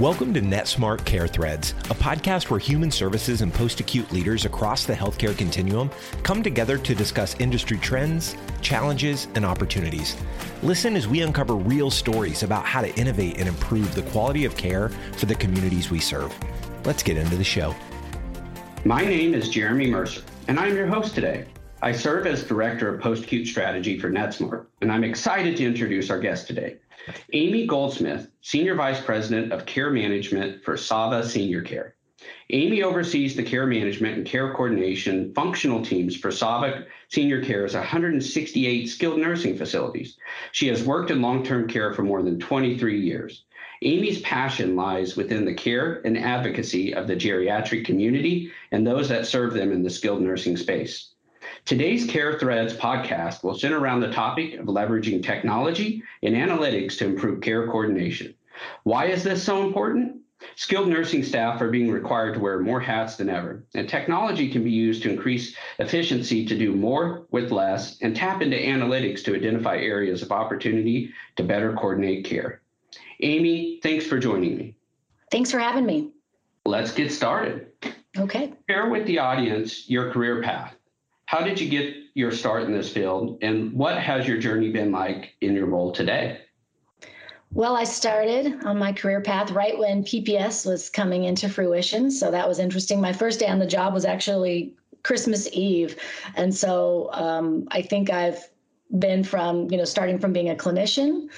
Welcome to NetSmart Care Threads, a podcast where human services and post acute leaders across the healthcare continuum come together to discuss industry trends, challenges, and opportunities. Listen as we uncover real stories about how to innovate and improve the quality of care for the communities we serve. Let's get into the show. My name is Jeremy Mercer, and I'm your host today. I serve as Director of Post Acute Strategy for NetSmart, and I'm excited to introduce our guest today. Amy Goldsmith, Senior Vice President of Care Management for Sava Senior Care. Amy oversees the care management and care coordination functional teams for Sava Senior Care's 168 skilled nursing facilities. She has worked in long term care for more than 23 years. Amy's passion lies within the care and advocacy of the geriatric community and those that serve them in the skilled nursing space. Today's Care Threads podcast will center around the topic of leveraging technology and analytics to improve care coordination. Why is this so important? Skilled nursing staff are being required to wear more hats than ever, and technology can be used to increase efficiency to do more with less and tap into analytics to identify areas of opportunity to better coordinate care. Amy, thanks for joining me. Thanks for having me. Let's get started. Okay. Share with the audience your career path. How did you get your start in this field, and what has your journey been like in your role today? Well, I started on my career path right when PPS was coming into fruition. So that was interesting. My first day on the job was actually Christmas Eve. And so um, I think I've been from you know starting from being a clinician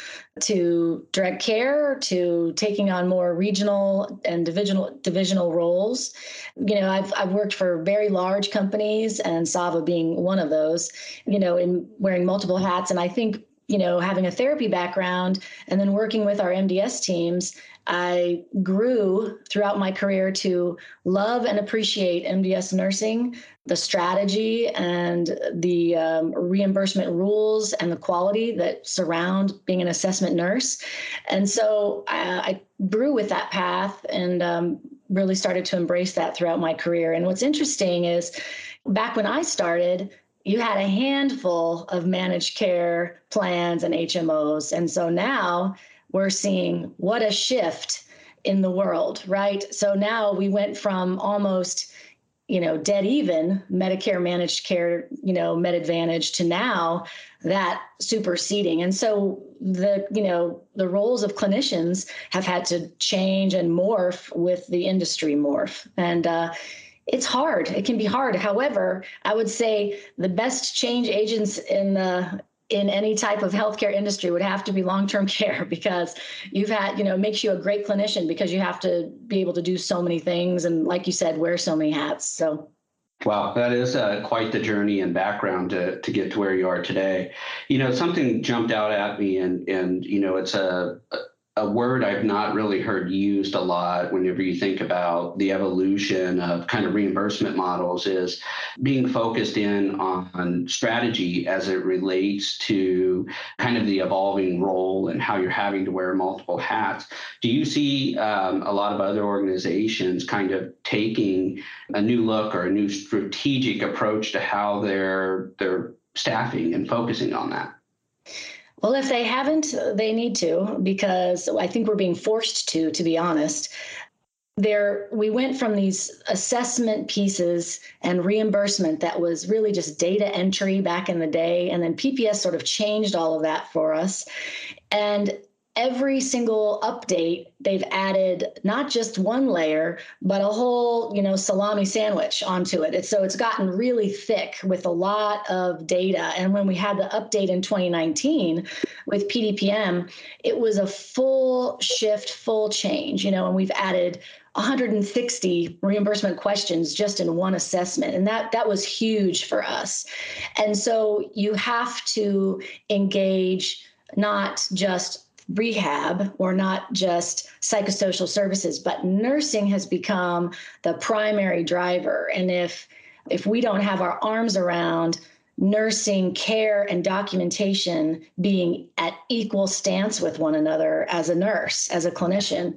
to direct care to taking on more regional and divisional divisional roles. You know i've i've worked for very large companies and sava being one of those you know in wearing multiple hats. And i think you know having a therapy background and then working with our mds teams I grew throughout my career to love and appreciate MDS nursing, the strategy and the um, reimbursement rules and the quality that surround being an assessment nurse. And so I, uh, I grew with that path and um, really started to embrace that throughout my career. And what's interesting is back when I started, you had a handful of managed care plans and HMOs. And so now we're seeing what a shift in the world, right? So now we went from almost, you know, dead even Medicare managed care, you know, Med Advantage to now that superseding. And so the, you know, the roles of clinicians have had to change and morph with the industry morph. And, uh, it's hard. It can be hard. However, I would say the best change agents in the in any type of healthcare industry would have to be long-term care because you've had you know makes you a great clinician because you have to be able to do so many things and like you said wear so many hats so Wow, that is uh, quite the journey and background to, to get to where you are today. You know, something jumped out at me, and and you know, it's a, a word I've not really heard used a lot whenever you think about the evolution of kind of reimbursement models is being focused in on strategy as it relates to kind of the evolving role and how you're having to wear multiple hats. Do you see um, a lot of other organizations kind of taking a new look or a new strategic approach to how they're they're staffing and focusing on that? Well, if they haven't, they need to because I think we're being forced to, to be honest. There, we went from these assessment pieces and reimbursement that was really just data entry back in the day, and then PPS sort of changed all of that for us. And every single update they've added not just one layer but a whole you know salami sandwich onto it. So it's gotten really thick with a lot of data. And when we had the update in 2019 with pdpm it was a full shift full change you know and we've added 160 reimbursement questions just in one assessment. And that that was huge for us. And so you have to engage not just rehab or not just psychosocial services but nursing has become the primary driver. And if if we don't have our arms around nursing care and documentation being at equal stance with one another as a nurse as a clinician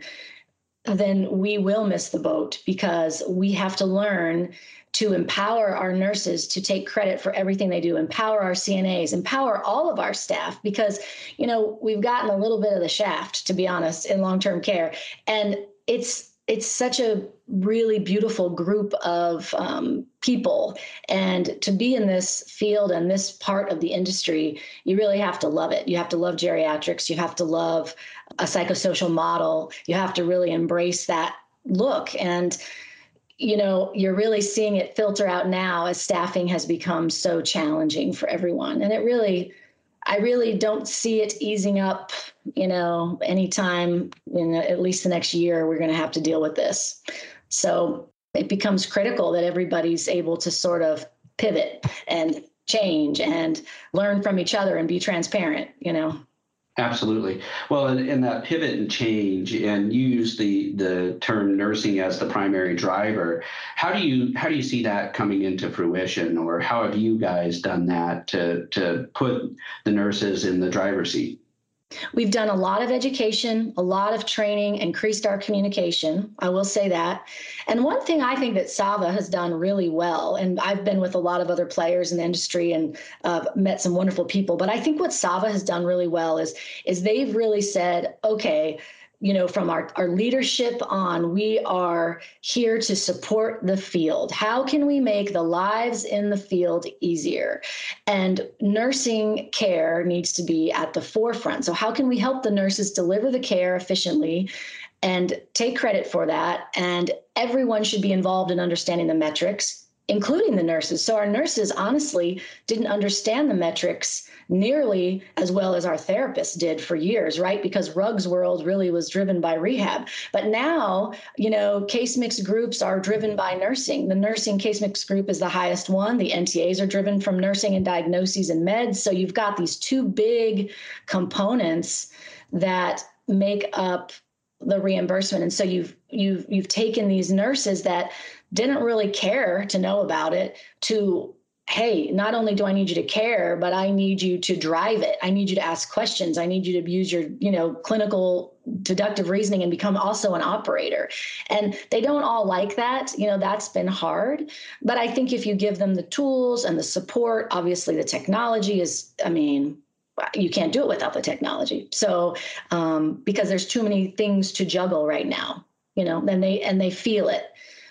then we will miss the boat because we have to learn to empower our nurses to take credit for everything they do, empower our CNAs, empower all of our staff because, you know, we've gotten a little bit of the shaft, to be honest, in long term care. And it's it's such a really beautiful group of um, people. And to be in this field and this part of the industry you really have to love it. You have to love geriatrics. You have to love a psychosocial model. You have to really embrace that look. And you know you're really seeing it filter out now as staffing has become so challenging for everyone. And it really I really don't see it easing up, you know, anytime in at least the next year, we're going to have to deal with this. So it becomes critical that everybody's able to sort of pivot and change and learn from each other and be transparent, you know. Absolutely. Well, in, in, that pivot and change, and you use the the term nursing as the primary driver. How do you how do you see that coming into fruition, or how have you guys done that to to put the nurses in the driver's seat? We've done a lot of education, a lot of training, increased our communication. I will say that. And one thing I think that Sava has done really well, and I've been with a lot of other players in the industry and uh, met some wonderful people, but I think what Sava has done really well is is they've really said, okay, you know, from our, our leadership on, we are here to support the field. How can we make the lives in the field easier? And nursing care needs to be at the forefront. So, how can we help the nurses deliver the care efficiently and take credit for that? And everyone should be involved in understanding the metrics including the nurses. So our nurses honestly didn't understand the metrics nearly as well as our therapists did for years, right? Because RUG's world really was driven by rehab. But now, you know, case mix groups are driven by nursing. The nursing case mix group is the highest one. The NTAs are driven from nursing and diagnoses and meds. So you've got these two big components that make up the reimbursement and so you've you've you've taken these nurses that didn't really care to know about it to hey not only do i need you to care but i need you to drive it. I need you to ask questions. I need you to use your you know clinical deductive reasoning and become also an operator. And they don't all like that. You know that's been hard. But i think if you give them the tools and the support obviously the technology is i mean you can't do it without the technology. So um, because there's too many things to juggle right now you know and they and they feel it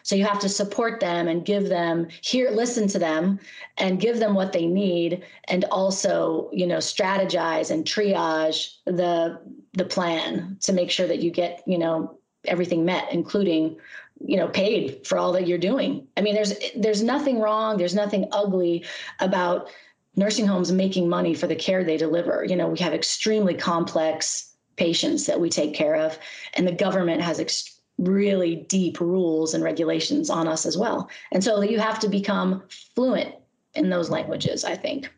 so you have to support them and give them hear, listen to them and give them what they need and also, you know, strategize and triage the the plan to make sure that you get, you know, everything met, including you know paid for all that you're doing. I mean there's there's nothing wrong there's nothing ugly about nursing homes making money for the care they deliver. You know we have extremely complex patients that we take care of and the government has ex- really deep rules and regulations on us as well. And so you have to become fluent in those languages, I think.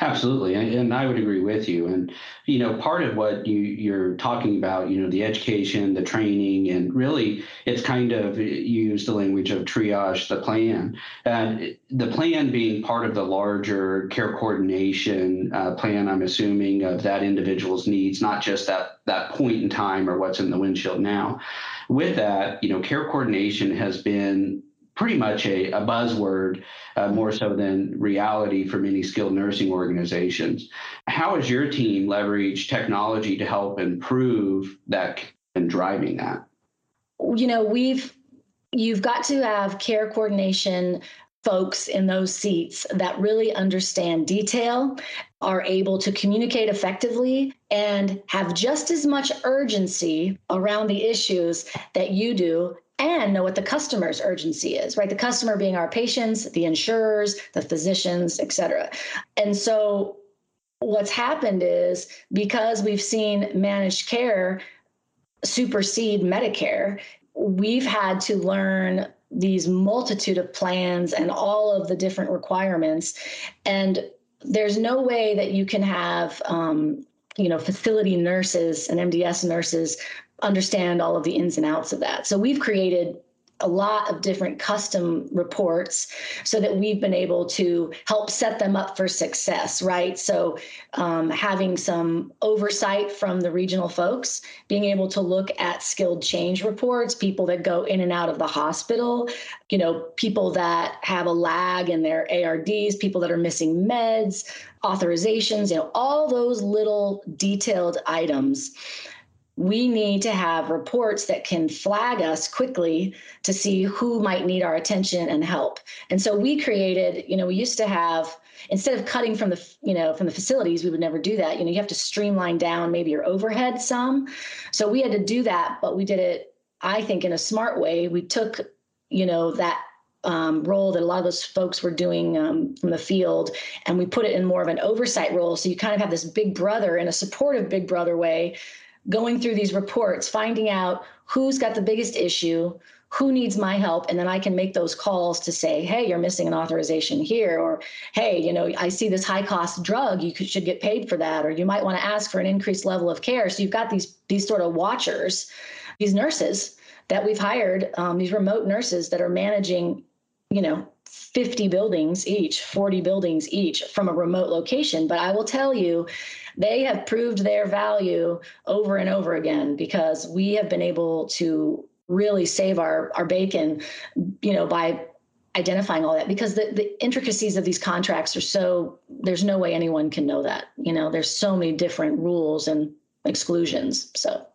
Absolutely, and I would agree with you. And you know, part of what you you're talking about, you know, the education, the training, and really, it's kind of you use the language of triage, the plan, and the plan being part of the larger care coordination uh, plan. I'm assuming of that individual's needs, not just that that point in time or what's in the windshield now. With that, you know, care coordination has been pretty much a, a buzzword uh, more so than reality for many skilled nursing organizations. How has your team leveraged technology to help improve that and driving that? You know, we've you've got to have care coordination folks in those seats that really understand detail, are able to communicate effectively, and have just as much urgency around the issues that you do and know what the customer's urgency is, right? The customer being our patients, the insurers, the physicians, et cetera. And so what's happened is because we've seen managed care supersede Medicare, we've had to learn these multitude of plans and all of the different requirements. And there's no way that you can have um, you know facility nurses and mds nurses understand all of the ins and outs of that. So we've created a lot of different custom reports so that we've been able to help set them up for success, right? So, um, having some oversight from the regional folks, being able to look at skilled change reports, people that go in and out of the hospital, you know, people that have a lag in their ARDs, people that are missing meds, authorizations, you know, all those little detailed items we need to have reports that can flag us quickly to see who might need our attention and help. And so we created, you know, we used to have instead of cutting from the you know from the facilities we would never do that you know you have to streamline down maybe your overhead some so we had to do that but we did it i think in a smart way we took you know that um, role that a lot of those folks were doing um, from the field, and we put it in more of an oversight role. So you kind of have this big brother in a supportive big brother way, going through these reports, finding out who's got the biggest issue, who needs my help and then i can make those calls to say hey you're missing an authorization here or hey you know i see this high cost drug. You should get paid for that or you might want to ask for an increased level of care. So you've got these these sort of watchers these nurses that we've hired um, these remote nurses that are managing you know 50 buildings each 40 buildings each from a remote location. But i will tell you they have proved their value over and over again because we have been able to really save our our bacon, you know, by identifying all that because the, the intricacies of these contracts are so there's no way anyone can know that. You know there's so many different rules and exclusions. So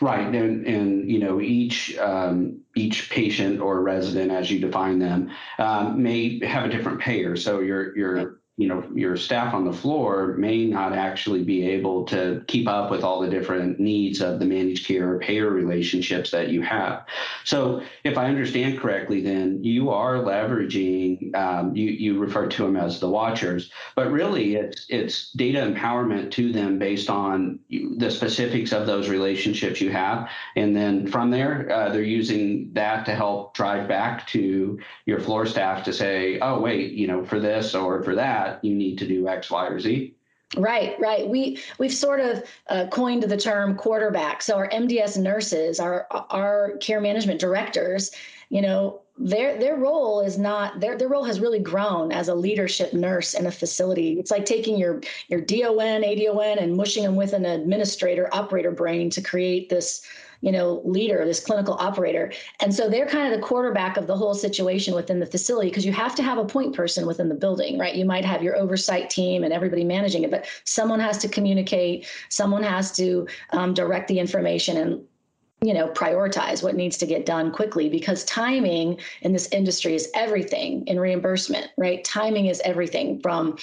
right and and you know each um, each patient or resident as you define them um, may have a different payer. So your your you know your staff on the floor may not actually be able to keep up with all the different needs of the managed care payer relationships that you have. So if i understand correctly then you are leveraging um, you you refer to them as the watchers but really it's it's data empowerment to them based on the specifics of those relationships you have. And then from there uh, they're using that to help drive back to your floor staff to say oh wait you know for this or for that that, you need to do X, Y, or Z. Right, right. We we've sort of uh, coined the term quarterback. So our MDS nurses, our our care management directors, you know, their their role is not their their role has really grown as a leadership nurse in a facility. It's like taking your your DON, ADON, and mushing them with an administrator operator brain to create this you know, leader, this clinical operator. And so they're kind of the quarterback of the whole situation within the facility because you have to have a point person within the building, right? You might have your oversight team and everybody managing it, but someone has to communicate, someone has to um, direct the information and you know prioritize what needs to get done quickly because timing in this industry is everything in reimbursement right timing is everything from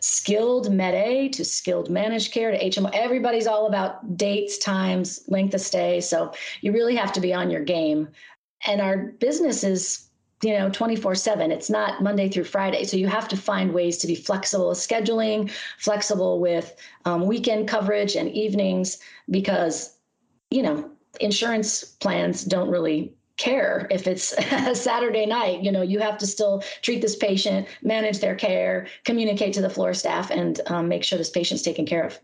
skilled med A to skilled managed care to HMO. Everybody's all about dates, times, length of stay. So you really have to be on your game. And our business is, you know, 24 7. It's not Monday through Friday. So you have to find ways to be flexible with scheduling, flexible with um, weekend coverage and evenings because, you know, insurance plans don't really care if it's a Saturday night. You know, you have to still treat this patient, manage their care, communicate to the floor staff, and um, make sure this patient's taken care of.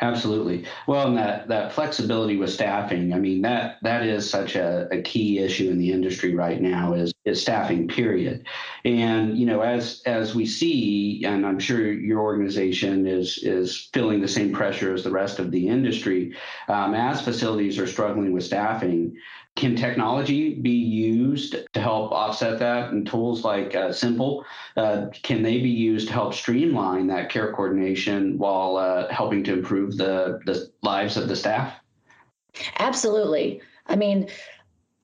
Absolutely. Well, and that that flexibility with staffing, I mean that that is such a, a key issue in the industry right now is is staffing. Period. And you know, as as we see, and I'm sure your organization is is feeling the same pressure as the rest of the industry, um, as facilities are struggling with staffing. Can technology be used to help offset that? And tools like uh, Simple, uh, can they be used to help streamline that care coordination while uh, helping to improve the, the lives of the staff? Absolutely. I mean,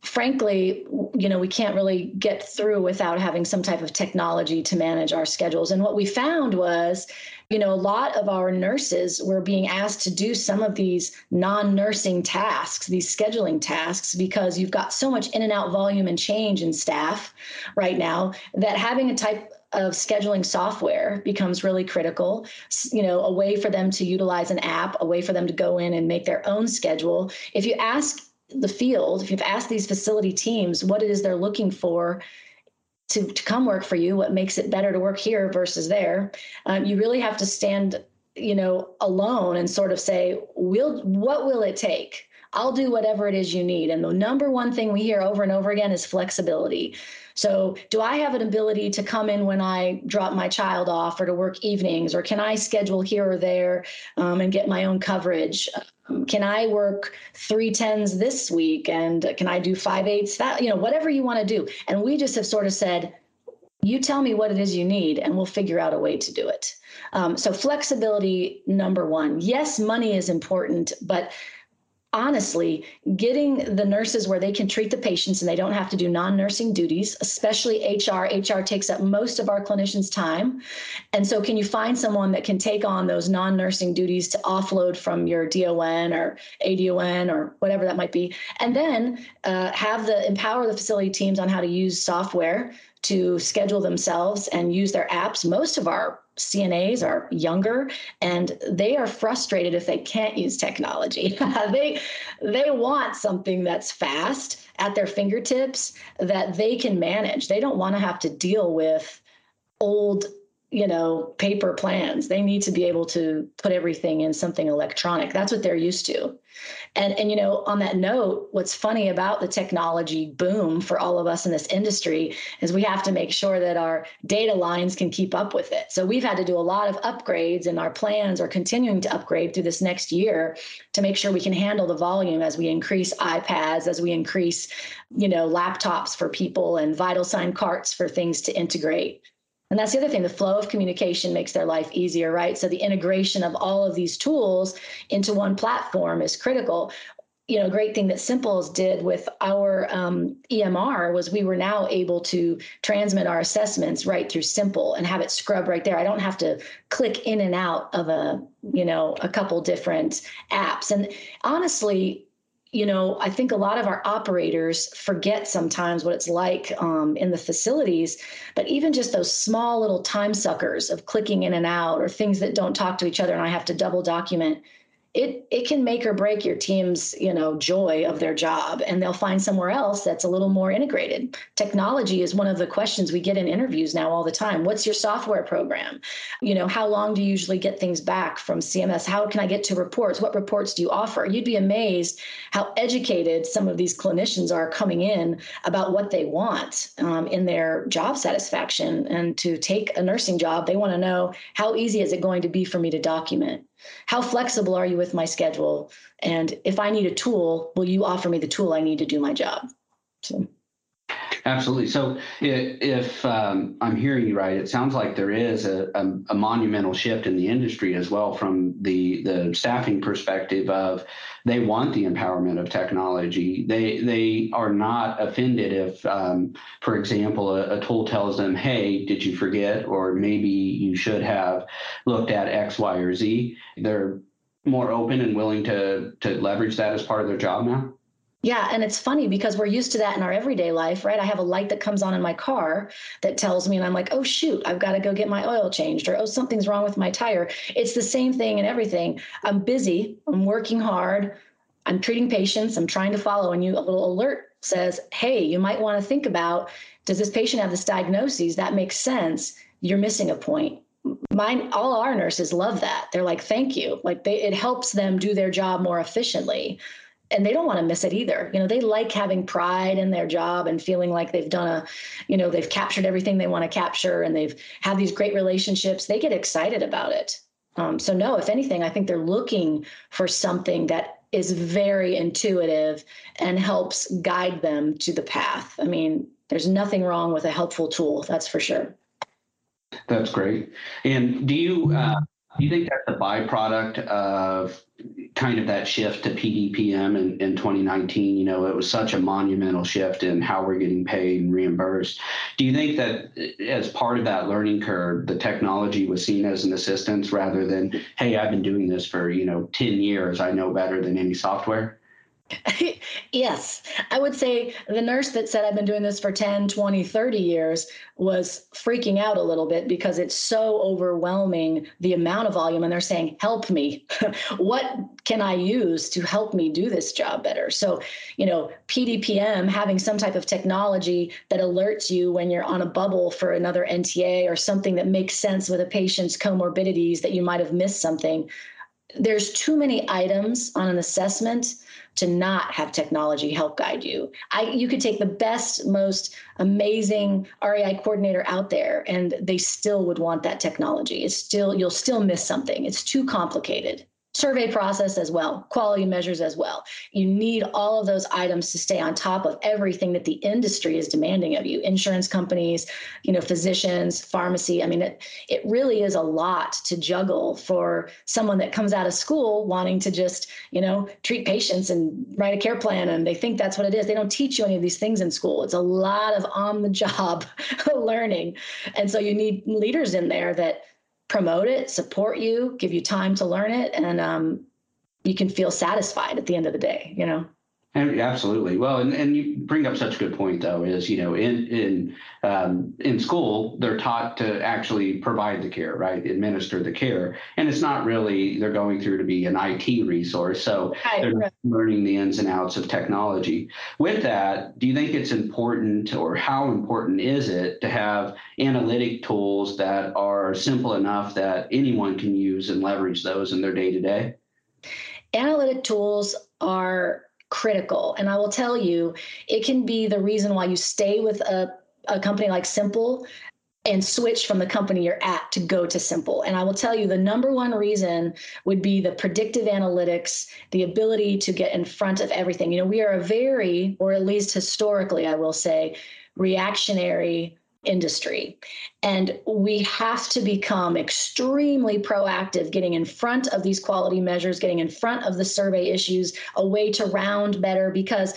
frankly, you know, we can't really get through without having some type of technology to manage our schedules. And what we found was, you know, a lot of our nurses were being asked to do some of these non nursing tasks, these scheduling tasks, because you've got so much in and out volume and change in staff right now that having a type of scheduling software becomes really critical you know a way for them to utilize an app a way for them to go in and make their own schedule if you ask the field, if you've asked these facility teams what it is they're looking for to, to come work for you, what makes it better to work here versus there, um, you really have to stand, you know, alone and sort of say, will what will it take? I'll do whatever it is you need. And the number one thing we hear over and over again is flexibility. So, do I have an ability to come in when I drop my child off or to work evenings, or can I schedule here or there um, and get my own coverage? Um, can I work three tens this week and can I do five eights that, you know, whatever you want to do. And we just have sort of said, you tell me what it is you need and we'll figure out a way to do it. Um, so, flexibility, number one. Yes, money is important, but honestly, getting the nurses where they can treat the patients and they don't have to do non nursing duties, especially HR. HR takes up most of our clinicians' time. And so, can you find someone that can take on those non nursing duties to offload from your DON or ADON or whatever that might be? And then uh, have the empower the facility teams on how to use software to schedule themselves and use their apps. Most of our CNAs are younger and they are frustrated if they can't use technology. they they want something that's fast at their fingertips that they can manage. They don't want to have to deal with old you know paper plans. They need to be able to put everything in something electronic. That's what they're used to. And and you know on that note what's funny about the technology boom for all of us in this industry is we have to make sure that our data lines can keep up with it. So we've had to do a lot of upgrades and our plans are continuing to upgrade through this next year to make sure we can handle the volume as we increase ipads as we increase you know laptops for people and vital sign carts for things to integrate and that's the other thing the flow of communication makes their life easier, right? So the integration of all of these tools into one platform is critical. You know, great thing that Simples did with our um, EMR was we were now able to transmit our assessments right through Simple and have it scrub right there. I don't have to click in and out of a, you know, a couple different apps. And honestly, you know, I think a lot of our operators forget sometimes what it's like um, in the facilities, but even just those small little time suckers of clicking in and out or things that don't talk to each other and I have to double document it it can make or break your team's you know joy of their job and they'll find somewhere else that's a little more integrated. Technology is one of the questions we get in interviews now all the time. What's your software program? You know how long do you usually get things back from cms how can i get to reports? What reports do you offer? You'd be amazed how educated some of these clinicians are coming in about what they want um, in their job satisfaction and to take a nursing job they want to know how easy is it going to be for me to document how flexible are you with my schedule? And if I need a tool, will you offer me the tool I need to do my job? So. Absolutely. So, if um, I'm hearing you right, it sounds like there is a, a, a, monumental shift in the industry as well from the the staffing perspective of they want the empowerment of technology. They they are not offended if, um, for example, a, a tool tells them, "Hey, did you forget?" or maybe you should have looked at X, Y, or Z. They're more open and willing to to leverage that as part of their job now. Yeah, and it's funny because we're used to that in our everyday life, right? I have a light that comes on in my car that tells me, and I'm like, oh, shoot, I've got to go get my oil changed, or oh, something's wrong with my tire. It's the same thing in everything. I'm busy, I'm working hard, I'm treating patients, I'm trying to follow, and you a little alert says, hey, you might want to think about does this patient have this diagnosis? That makes sense. You're missing a point mine all our nurses love that they're like thank you like they, it helps them do their job more efficiently and they don't want to miss it either. You know, they like having pride in their job and feeling like they've done a, you know, they've captured everything they want to capture and they've had these great relationships. They get excited about it. Um, so no, if anything, I think they're looking for something that is very intuitive and helps guide them to the path. I mean, there's nothing wrong with a helpful tool, that's for sure. That's great. And do you uh, do you think that's a byproduct of kind of that shift to PDPM in, in 2019? You know, it was such a monumental shift in how we're getting paid and reimbursed. Do you think that as part of that learning curve, the technology was seen as an assistance rather than, hey, I've been doing this for, you know, 10 years, I know better than any software? yes, I would say the nurse that said I've been doing this for 10, 20, 30 years was freaking out a little bit because it's so overwhelming the amount of volume. And they're saying, Help me. what can I use to help me do this job better? So, you know, PDPM, having some type of technology that alerts you when you're on a bubble for another NTA or something that makes sense with a patient's comorbidities that you might have missed something. There's too many items on an assessment to not have technology help guide you. I you could take the best, most amazing RAI coordinator out there and they still would want that technology. It's still you'll still miss something. It's too complicated. Survey process as well, quality measures as well. You need all of those items to stay on top of everything that the industry is demanding of you. Insurance companies, you know, physicians, pharmacy. I mean, it it really is a lot to juggle for someone that comes out of school wanting to just, you know, treat patients and write a care plan and they think that's what it is. They don't teach you any of these things in school. It's a lot of on the job learning. And so you need leaders in there that promote it, support you, give you time to learn it, and um, you can feel satisfied at the end of the day. You know. Absolutely. Well, and, and you bring up such a good point, though, is you know in in um, in school they're taught to actually provide the care, right, administer the care, and it's not really they're going through to be an IT resource, so right, they're learning the ins and outs of technology. With that, do you think it's important, or how important is it to have analytic tools that are simple enough that anyone can use and leverage those in their day to day? Analytic tools are critical. And I will tell you, it can be the reason why you stay with a, a company like Simple and switch from the company you're at to go to simple. And I will tell you the number one reason would be the predictive analytics, the ability to get in front of everything. You know, we are a very, or at least historically, I will say, reactionary industry. And we have to become extremely proactive, getting in front of these quality measures, getting in front of the survey issues, a way to round better because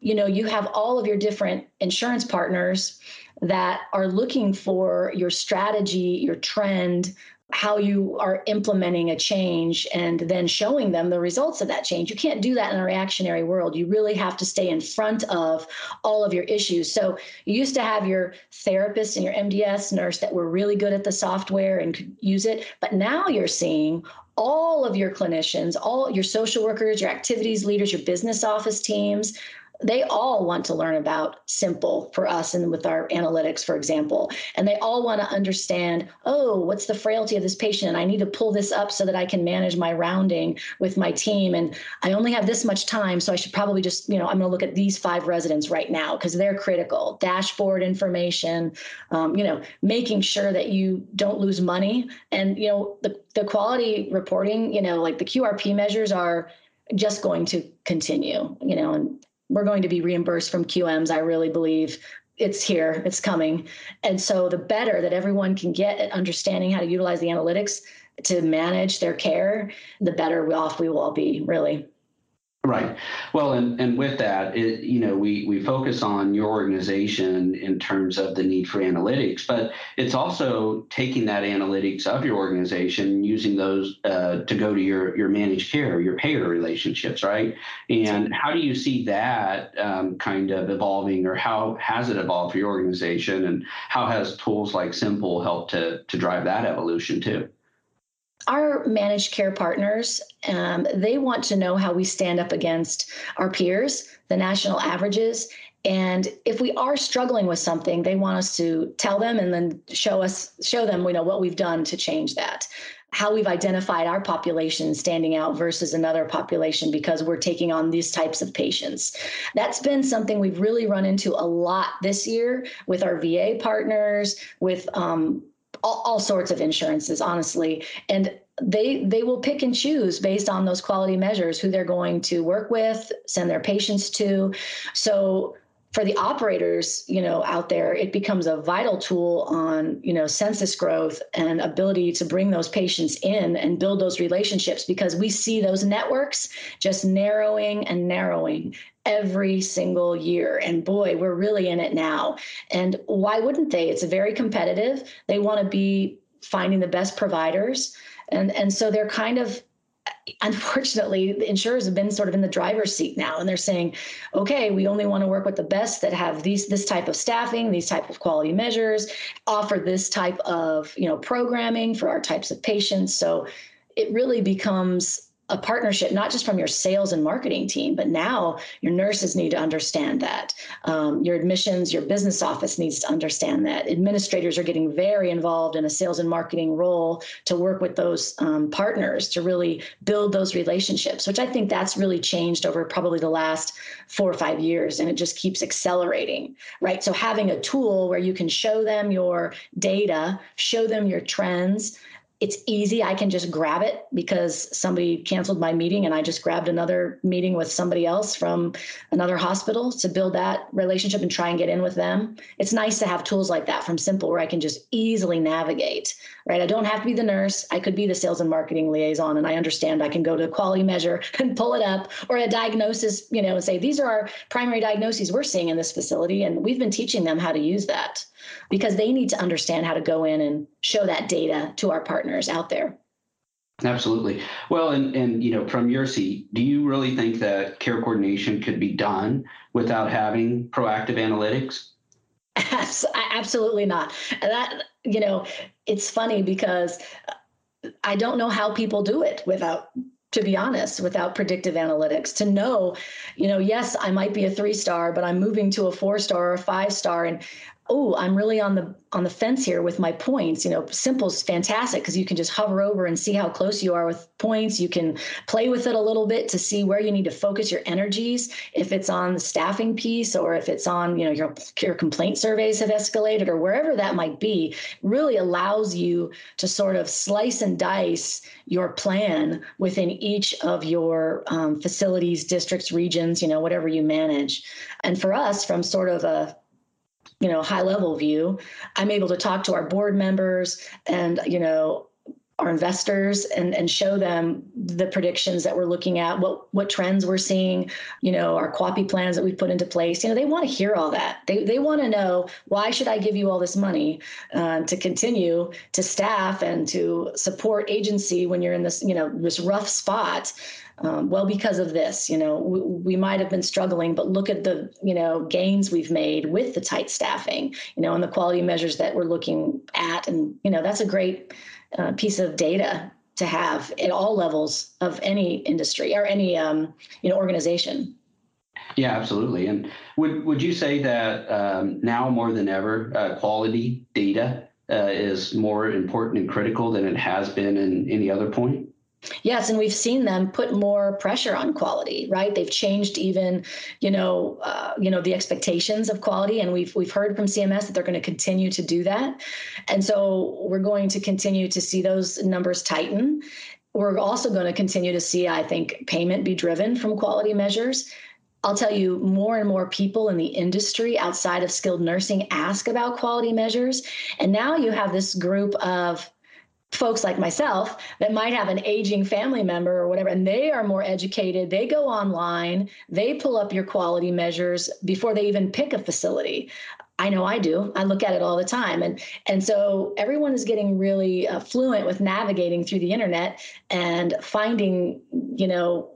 you know you have all of your different insurance partners that are looking for your strategy, your trend, how you are implementing a change and then showing them the results of that change. You can't do that in a reactionary world. You really have to stay in front of all of your issues. So you used to have your therapist and your MDS nurse that were really good at the software and could use it, but now you're seeing all of your clinicians, all your social workers, your activities leaders, your business office teams, they all want to learn about simple for us and with our analytics for example. And they all want to understand oh what's the frailty of this patient? I need to pull this up so that i can manage my rounding with my team. And i only have this much time so i should probably just you know i'm going to look at these five residents right now because they're critical. Dashboard information um, you know making sure that you don't lose money. And you know the, the quality reporting you know like the qrp measures are just going to continue you know and we're going to be reimbursed from QMs, I really believe. It's here, it's coming. And so the better that everyone can get at understanding how to utilize the analytics to manage their care, the better off we will all be, really. Right. Well, and, and with that, it, you know, we, we focus on your organization in terms of the need for analytics, but it's also taking that analytics of your organization, using those uh, to go to your, your managed care, your payer relationships, right? And how do you see that um, kind of evolving, or how has it evolved for your organization, and how has tools like Simple helped to to drive that evolution too? Our managed care partners um, they want to know how we stand up against our peers the national averages and if we are struggling with something they want us to tell them and then show us show them you know what we've done to change that how we've identified our population standing out versus another population because we're taking on these types of patients. That's been something we've really run into a lot this year with our VA partners, with um, all, all sorts of insurances, honestly. And they they will pick and choose based on those quality measures who they're going to work with, send their patients to. So for the operators, you know, out there, it becomes a vital tool on, you know, census growth and ability to bring those patients in and build those relationships because we see those networks just narrowing and narrowing every single year. And boy, we're really in it now. And why wouldn't they? It's very competitive. They want to be finding the best providers. And, and so they're kind of unfortunately, the insurers have been sort of in the driver's seat now, and they're saying, "Okay, we only want to work with the best that have these this type of staffing, these type of quality measures, offer this type of you know programming for our types of patients." So it really becomes a partnership, not just from your sales and marketing team, but now your nurses need to understand that. Um, your admissions, your business office needs to understand that. Administrators are getting very involved in a sales and marketing role to work with those um, partners to really build those relationships, which I think that's really changed over probably the last four or five years. And it just keeps accelerating, right? So having a tool where you can show them your data, show them your trends, it's easy. I can just grab it because somebody canceled my meeting and I just grabbed another meeting with somebody else from another hospital to build that relationship and try and get in with them. It's nice to have tools like that from Simple where I can just easily navigate, right? I don't have to be the nurse. I could be the sales and marketing liaison and I understand I can go to a quality measure and pull it up or a diagnosis, you know, and say, these are our primary diagnoses we're seeing in this facility. And we've been teaching them how to use that because they need to understand how to go in and show that data to our partners out there. Absolutely. Well, and and you know, from your seat, do you really think that care coordination could be done without having proactive analytics? Absolutely not. That you know, it's funny because I don't know how people do it without to be honest, without predictive analytics, to know, you know, yes, I might be a three star, but I'm moving to a four star or a five star. And oh, I'm really on the on the fence here with my points. You know, Simple's fantastic because you can just hover over and see how close you are with points. You can play with it a little bit to see where you need to focus your energies. If it's on the staffing piece or if it's on, you know, your your complaint surveys have escalated or wherever that might be, really allows you to sort of slice and dice your plan within each of your um, facilities, districts, regions, you know, whatever you manage. And for us, from sort of a you know high level view i'm able to talk to our board members and you know our investors and, and show them the predictions that we're looking at, what what trends we're seeing, you know, our QAPI plans that we've put into place. You know, they want to hear all that. They, they want to know why should I give you all this money uh, to continue to staff and to support agency when you're in this, you know, this rough spot. Um, well, because of this, you know, we, we might have been struggling, but look at the, you know, gains we've made with the tight staffing, you know, and the quality measures that we're looking at. And, you know, that's a great uh, piece of data to have at all levels of any industry or any, um, you know, organization. Yeah, absolutely. And would, would you say that um, now more than ever, uh, quality data uh, is more important and critical than it has been in any other point? Yes, and we've seen them put more pressure on quality, right? They've changed even, you know, uh, you know the expectations of quality, and we've we've heard from CMS that they're going to continue to do that, and so we're going to continue to see those numbers tighten. We're also going to continue to see, I think, payment be driven from quality measures. I'll tell you, more and more people in the industry outside of skilled nursing ask about quality measures, and now you have this group of folks like myself that might have an aging family member or whatever, and they are more educated. They go online, they pull up your quality measures before they even pick a facility. I know I do. I look at it all the time, and and so everyone is getting really uh, fluent with navigating through the internet and finding, you know,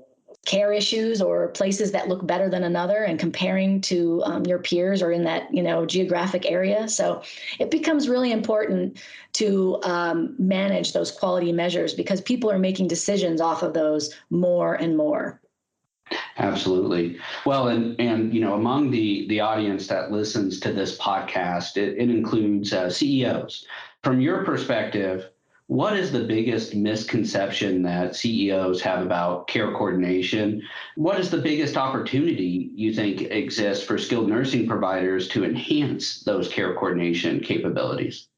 care issues or places that look better than another and comparing to um, your peers or in that you know geographic area so it becomes really important to um, manage those quality measures because people are making decisions off of those more and more Absolutely. Well, and and you know, among the the audience that listens to this podcast, it, it includes uh, CEOs. From your perspective, what is the biggest misconception that CEOs have about care coordination? What is the biggest opportunity you think exists for skilled nursing providers to enhance those care coordination capabilities?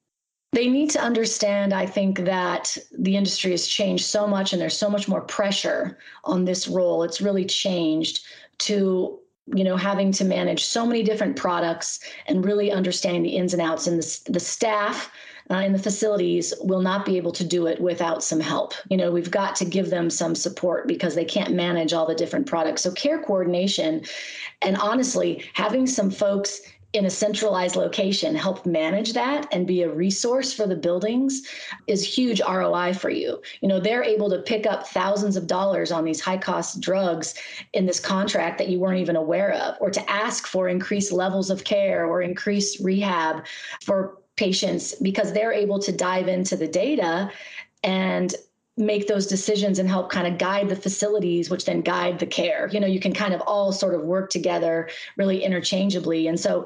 They need to understand, I think, that the industry has changed so much and there's so much more pressure on this role. It's really changed to you know having to manage so many different products and really understanding the ins and outs and the, the staff uh, in the facilities will not be able to do it without some help. You know, we've got to give them some support because they can't manage all the different products. So, care coordination and honestly, having some folks in a centralized location help manage that and be a resource for the buildings is huge ROI for you. You know, they're able to pick up thousands of dollars on these high cost drugs in this contract that you weren't even aware of, or to ask for increased levels of care or increased rehab for patients because they're able to dive into the data and make those decisions and help kind of guide the facilities which then guide the care you know you can kind of all sort of work together really interchangeably and so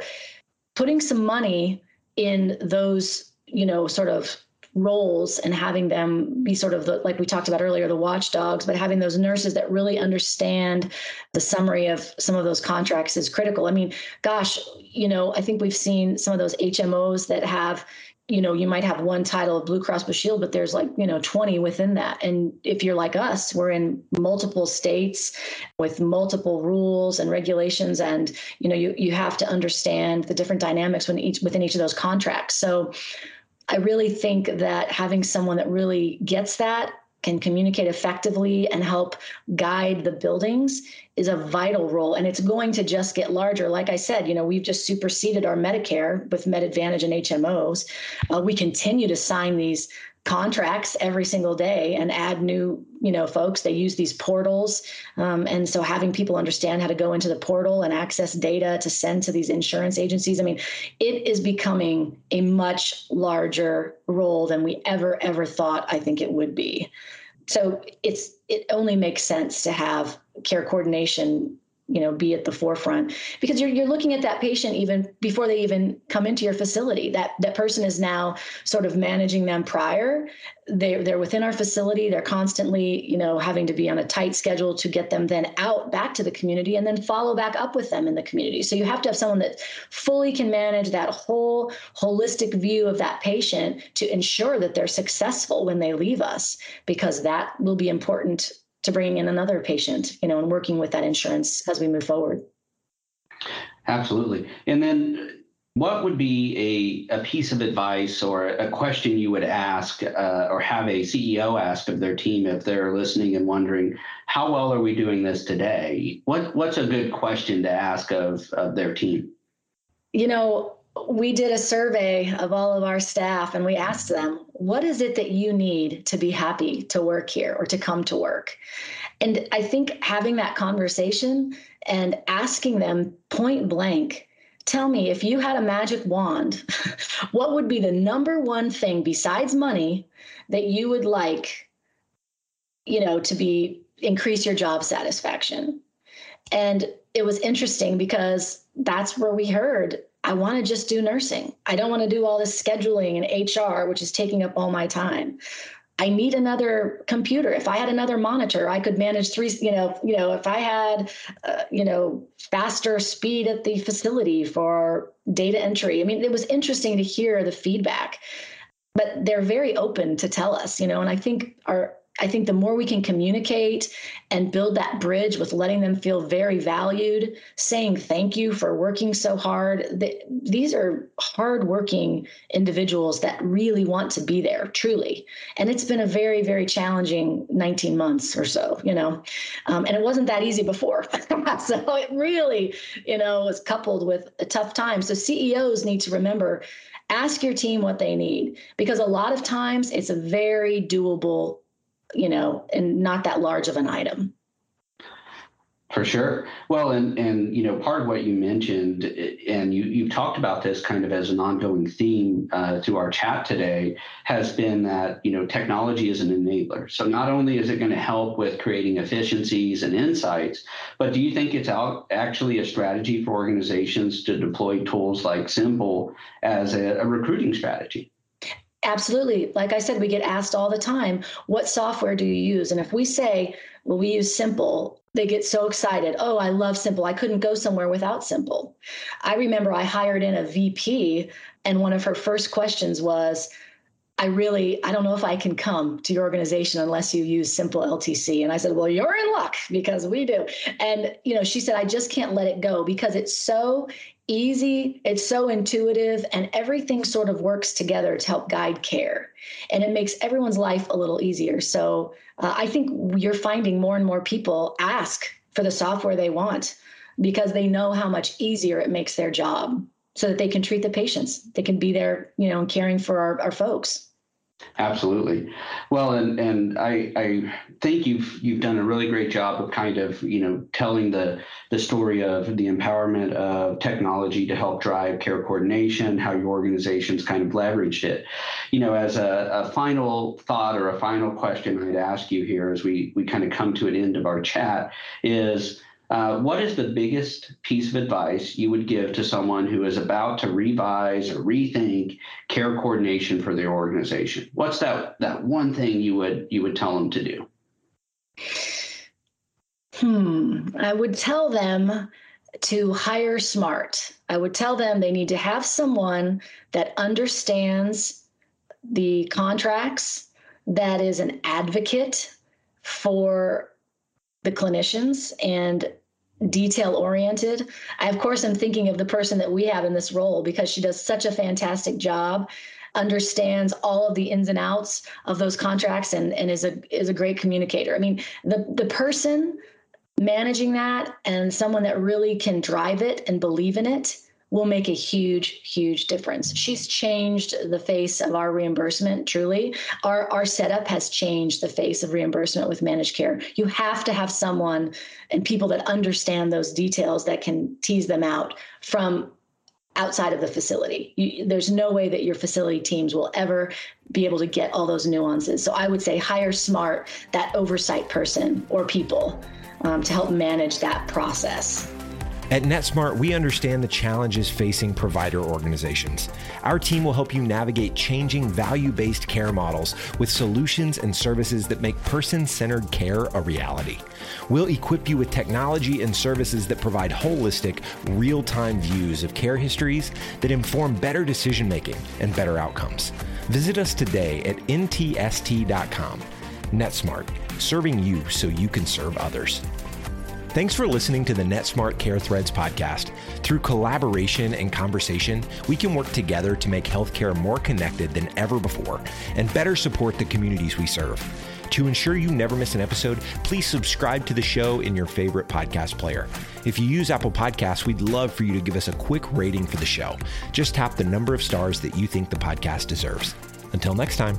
putting some money in those you know sort of roles and having them be sort of the, like we talked about earlier, the watchdogs, but having those nurses that really understand the summary of some of those contracts is critical. I mean, gosh, you know, I think we've seen some of those HMOs that have you know you might have one title of blue cross blue shield but there's like you know 20 within that. And if you're like us we're in multiple states with multiple rules and regulations and you know you, you have to understand the different dynamics within each within each of those contracts. So i really think that having someone that really gets that can communicate effectively and help guide the buildings is a vital role. And it's going to just get larger. Like i said you know we've just superseded our medicare with med advantage and hmos uh, we continue to sign these contracts every single day and add new you know folks. They use these portals. Um, and so having people understand how to go into the portal and access data to send to these insurance agencies i mean it is becoming a much larger role than we ever ever thought i think it would be. So it's it only makes sense to have care coordination you know be at the forefront. Because you're, you're looking at that patient even before they even come into your facility. That that person is now sort of managing them prior. They're, they're within our facility. They're constantly you know having to be on a tight schedule to get them then out back to the community and then follow back up with them in the community. So you have to have someone that fully can manage that whole holistic view of that patient to ensure that they're successful when they leave us because that will be important to bringing in another patient, you know, and working with that insurance as we move forward. Absolutely. And then what would be a, a piece of advice or a question you would ask uh, or have a CEO ask of their team if they're listening and wondering, how well are we doing this today? What, what's a good question to ask of, of their team? You know, we did a survey of all of our staff and we asked them, what is it that you need to be happy to work here or to come to work? And I think having that conversation and asking them point blank, tell me if you had a magic wand, what would be the number one thing besides money that you would like, you know, to be increase your job satisfaction? And it was interesting because that's where we heard I want to just do nursing. I don't want to do all this scheduling and HR, which is taking up all my time. I need another computer. If I had another monitor, I could manage three. You know, you know, if I had, uh, you know, faster speed at the facility for data entry. I mean, it was interesting to hear the feedback, but they're very open to tell us. You know, and I think our I think the more we can communicate and build that bridge with letting them feel very valued, saying thank you for working so hard. They, these are hardworking individuals that really want to be there, truly. And it's been a very, very challenging 19 months or so, you know, um, and it wasn't that easy before. so it really, you know, was coupled with a tough time. So CEOs need to remember ask your team what they need because a lot of times it's a very doable you know, and not that large of an item. For sure. Well, and and you know, part of what you mentioned, and you you've talked about this kind of as an ongoing theme uh, through our chat today, has been that you know technology is an enabler. So not only is it going to help with creating efficiencies and insights, but do you think it's out actually a strategy for organizations to deploy tools like Simple as a, a recruiting strategy? Absolutely. Like I said, we get asked all the time, what software do you use? And if we say, well, we use Simple, they get so excited. Oh, I love Simple. I couldn't go somewhere without Simple. I remember I hired in a VP, and one of her first questions was, I really, I don't know if I can come to your organization unless you use Simple LTC. And I said, Well, you're in luck because we do. And, you know, she said, I just can't let it go because it's so easy, it's so intuitive, and everything sort of works together to help guide care. And it makes everyone's life a little easier. So uh, I think you're finding more and more people ask for the software they want because they know how much easier it makes their job so that they can treat the patients. They can be there, you know, and caring for our, our folks. Absolutely. Well, and and I I think you've you've done a really great job of kind of you know telling the the story of the empowerment of technology to help drive care coordination, how your organization's kind of leveraged it. You know, as a, a final thought or a final question I'd ask you here as we we kind of come to an end of our chat is uh, what is the biggest piece of advice you would give to someone who is about to revise or rethink care coordination for their organization? What's that that one thing you would you would tell them to do? Hmm, I would tell them to hire smart. I would tell them they need to have someone that understands the contracts, that is an advocate for the clinicians and detail oriented. I, of course, am thinking of the person that we have in this role because she does such a fantastic job understands all of the ins and outs of those contracts and, and is a is a great communicator. I mean, the the person managing that and someone that really can drive it and believe in it will make a huge, huge difference. She's changed the face of our reimbursement, truly. Our, our setup has changed the face of reimbursement with managed care. You have to have someone and people that understand those details that can tease them out from outside of the facility. You, there's no way that your facility teams will ever be able to get all those nuances. So I would say hire smart, that oversight person or people um, to help manage that process. At NetSmart, we understand the challenges facing provider organizations. Our team will help you navigate changing value based care models with solutions and services that make person centered care a reality. We'll equip you with technology and services that provide holistic, real time views of care histories that inform better decision making and better outcomes. Visit us today at ntst.com. NetSmart, serving you so you can serve others. Thanks for listening to the NetSmart Care Threads podcast. Through collaboration and conversation, we can work together to make healthcare more connected than ever before and better support the communities we serve. To ensure you never miss an episode, please subscribe to the show in your favorite podcast player. If you use Apple Podcasts, we'd love for you to give us a quick rating for the show. Just tap the number of stars that you think the podcast deserves. Until next time.